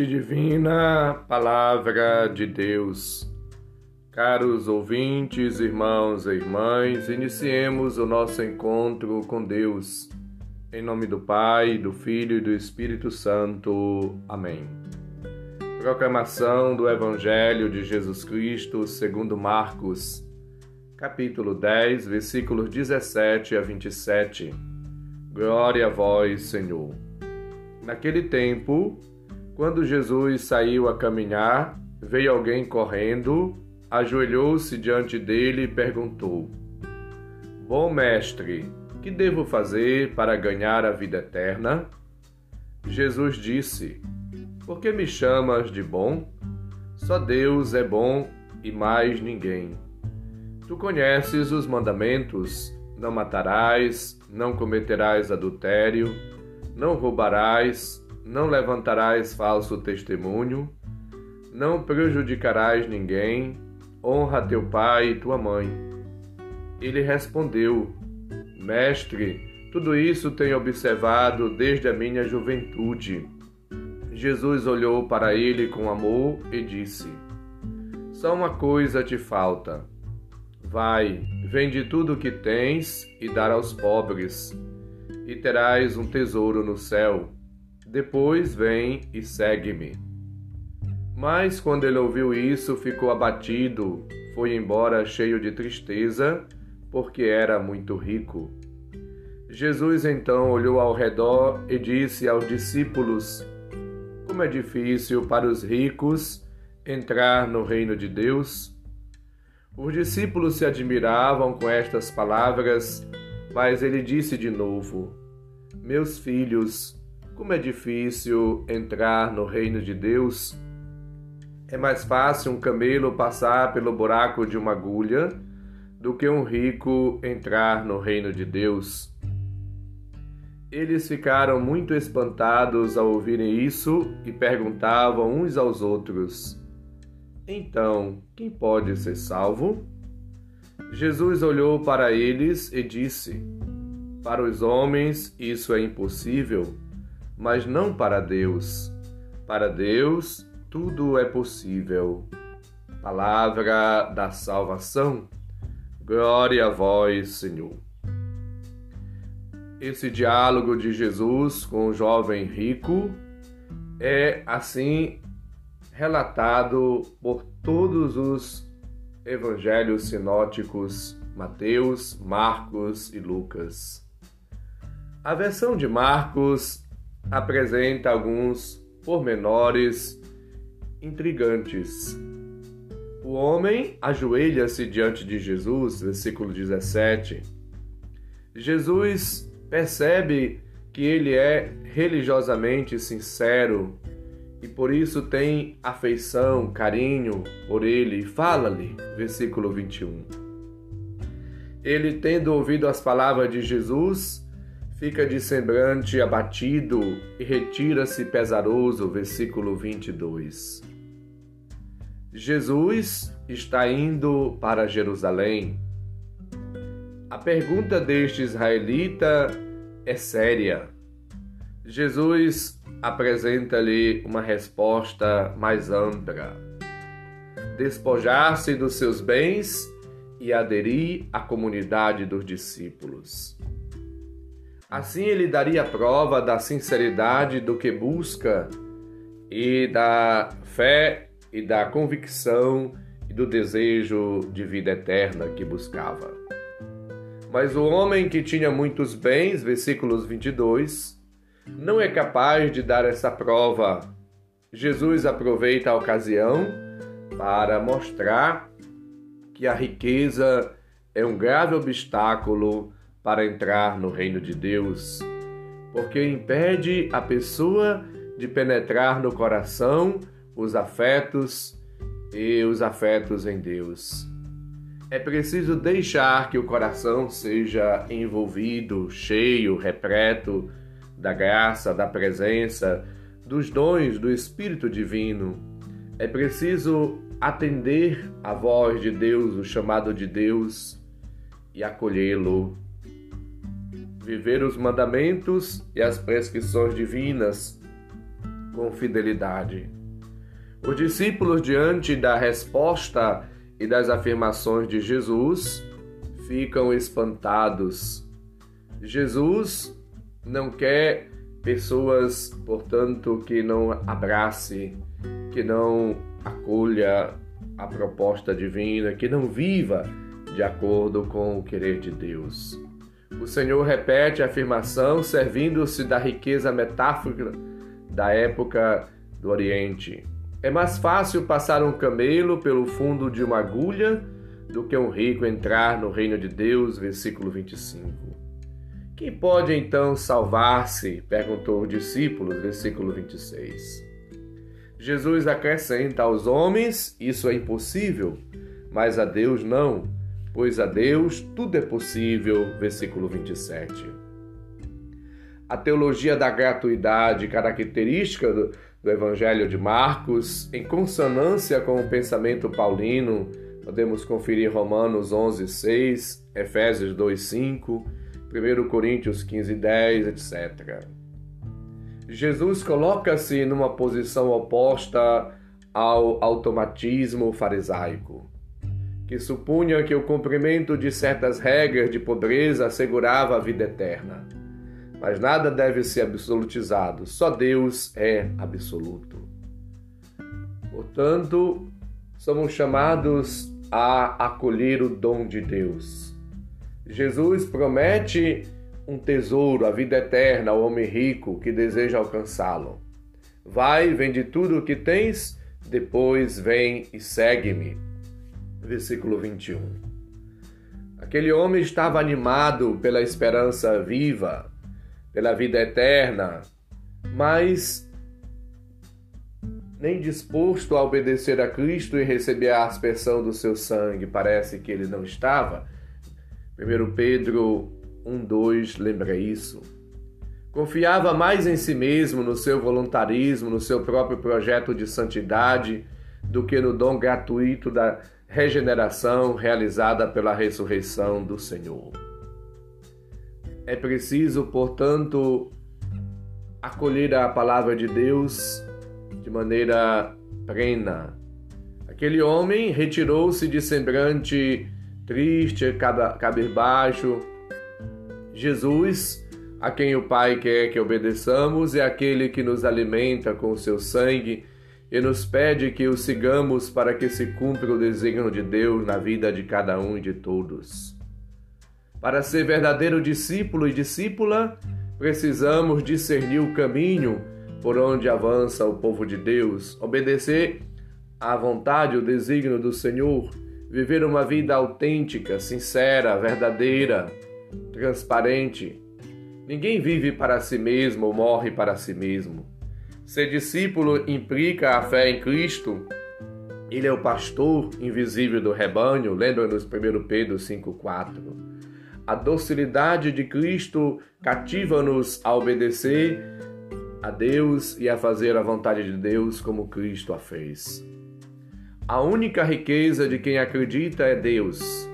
Divina, palavra de Deus. Caros ouvintes, irmãos e irmãs, iniciemos o nosso encontro com Deus. Em nome do Pai, do Filho e do Espírito Santo. Amém. Proclamação do Evangelho de Jesus Cristo segundo Marcos, capítulo 10, versículos 17 a 27. Glória a vós, Senhor. Naquele tempo, quando Jesus saiu a caminhar, veio alguém correndo, ajoelhou-se diante dele e perguntou: Bom mestre, que devo fazer para ganhar a vida eterna? Jesus disse: Por que me chamas de bom? Só Deus é bom e mais ninguém. Tu conheces os mandamentos: não matarás, não cometerás adultério não roubarás, não levantarás falso testemunho, não prejudicarás ninguém, honra teu pai e tua mãe. Ele respondeu: Mestre, tudo isso tenho observado desde a minha juventude. Jesus olhou para ele com amor e disse: Só uma coisa te falta. Vai, vende tudo o que tens e dá aos pobres e terás um tesouro no céu. Depois vem e segue-me. Mas quando ele ouviu isso, ficou abatido, foi embora cheio de tristeza, porque era muito rico. Jesus então olhou ao redor e disse aos discípulos: Como é difícil para os ricos entrar no reino de Deus. Os discípulos se admiravam com estas palavras mas ele disse de novo: Meus filhos, como é difícil entrar no reino de Deus. É mais fácil um camelo passar pelo buraco de uma agulha do que um rico entrar no reino de Deus. Eles ficaram muito espantados ao ouvirem isso e perguntavam uns aos outros: Então, quem pode ser salvo? Jesus olhou para eles e disse: Para os homens isso é impossível, mas não para Deus. Para Deus tudo é possível. Palavra da salvação. Glória a vós, Senhor. Esse diálogo de Jesus com o jovem rico é assim relatado por todos os evangelhos sinóticos Mateus, Marcos e Lucas. A versão de Marcos apresenta alguns pormenores intrigantes. O homem ajoelha-se diante de Jesus, versículo 17. Jesus percebe que ele é religiosamente sincero e por isso tem afeição, carinho por ele e fala-lhe. Versículo 21. Ele, tendo ouvido as palavras de Jesus, fica de semblante abatido e retira-se pesaroso. Versículo 22. Jesus está indo para Jerusalém. A pergunta deste israelita é séria. Jesus apresenta-lhe uma resposta mais ampla: despojar-se dos seus bens e aderir à comunidade dos discípulos. Assim ele daria prova da sinceridade do que busca e da fé e da convicção e do desejo de vida eterna que buscava. Mas o homem que tinha muitos bens, versículos 22, não é capaz de dar essa prova. Jesus aproveita a ocasião para mostrar que a riqueza é um grave obstáculo para entrar no reino de Deus, porque impede a pessoa de penetrar no coração os afetos e os afetos em Deus. É preciso deixar que o coração seja envolvido, cheio, repleto da graça, da presença, dos dons do Espírito Divino. É preciso atender a voz de Deus, o chamado de Deus e acolhê-lo. Viver os mandamentos e as prescrições divinas com fidelidade. Os discípulos, diante da resposta e das afirmações de Jesus, ficam espantados. Jesus não quer pessoas, portanto, que não abrace, que não acolha a proposta divina, que não viva de acordo com o querer de Deus. O Senhor repete a afirmação servindo-se da riqueza metafórica da época do Oriente. É mais fácil passar um camelo pelo fundo de uma agulha do que um rico entrar no reino de Deus, versículo 25. Quem pode então salvar-se? perguntou os discípulos, versículo 26. Jesus acrescenta aos homens: Isso é impossível, mas a Deus não pois a Deus tudo é possível. Versículo 27. A teologia da gratuidade, característica do, do Evangelho de Marcos, em consonância com o pensamento paulino, podemos conferir Romanos 11, 6, Efésios 2, 5, 1 Coríntios 15, 10, etc. Jesus coloca-se numa posição oposta ao automatismo farisaico que supunha que o cumprimento de certas regras de pobreza assegurava a vida eterna. Mas nada deve ser absolutizado, só Deus é absoluto. Portanto, somos chamados a acolher o dom de Deus. Jesus promete um tesouro, a vida eterna ao homem rico que deseja alcançá-lo. Vai, vende tudo o que tens, depois vem e segue-me versículo 21. Aquele homem estava animado pela esperança viva, pela vida eterna, mas nem disposto a obedecer a Cristo e receber a aspersão do seu sangue. Parece que ele não estava. 1 Pedro 1,2 lembra isso. Confiava mais em si mesmo, no seu voluntarismo, no seu próprio projeto de santidade, do que no dom gratuito da regeneração realizada pela ressurreição do Senhor. É preciso, portanto, acolher a palavra de Deus de maneira plena. Aquele homem retirou-se de semblante triste, cabisbaixo. Jesus, a quem o Pai quer que obedeçamos, é aquele que nos alimenta com o seu sangue e nos pede que o sigamos para que se cumpra o desígnio de Deus na vida de cada um e de todos. Para ser verdadeiro discípulo e discípula, precisamos discernir o caminho por onde avança o povo de Deus, obedecer à vontade e o desígnio do Senhor, viver uma vida autêntica, sincera, verdadeira, transparente. Ninguém vive para si mesmo ou morre para si mesmo. Ser discípulo implica a fé em Cristo. Ele é o pastor invisível do rebanho, lembra-nos 1 Pedro 5,4. A docilidade de Cristo cativa-nos a obedecer a Deus e a fazer a vontade de Deus como Cristo a fez. A única riqueza de quem acredita é Deus.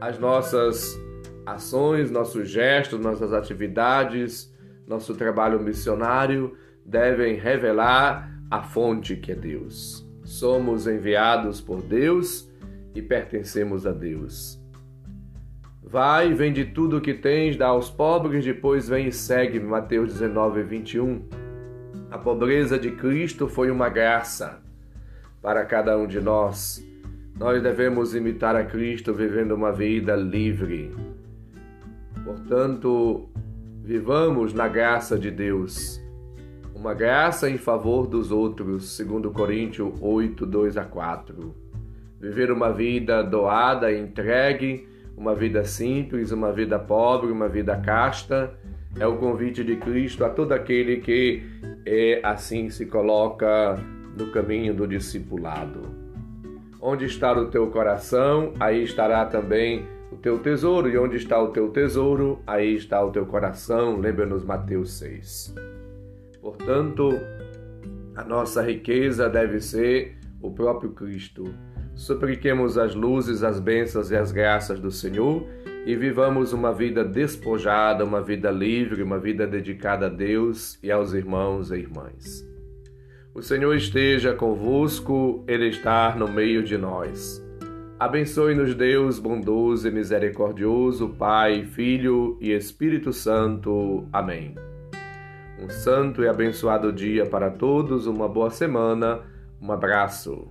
As nossas ações, nossos gestos, nossas atividades, nosso trabalho missionário devem revelar a fonte que é Deus. Somos enviados por Deus e pertencemos a Deus. Vai, vende tudo o que tens, dá aos pobres, depois vem e segue-me. Mateus 19, 21. A pobreza de Cristo foi uma graça para cada um de nós. Nós devemos imitar a Cristo vivendo uma vida livre. Portanto, vivamos na graça de Deus uma graça em favor dos outros, segundo Coríntios 8, 2 a 4. Viver uma vida doada, entregue, uma vida simples, uma vida pobre, uma vida casta, é o convite de Cristo a todo aquele que é, assim se coloca no caminho do discipulado. Onde está o teu coração, aí estará também o teu tesouro, e onde está o teu tesouro, aí está o teu coração. Lembra-nos Mateus 6. Portanto, a nossa riqueza deve ser o próprio Cristo. Supliquemos as luzes, as bênçãos e as graças do Senhor e vivamos uma vida despojada, uma vida livre, uma vida dedicada a Deus e aos irmãos e irmãs. O Senhor esteja convosco, Ele está no meio de nós. Abençoe-nos, Deus bondoso e misericordioso, Pai, Filho e Espírito Santo. Amém. Um santo e abençoado dia para todos, uma boa semana, um abraço.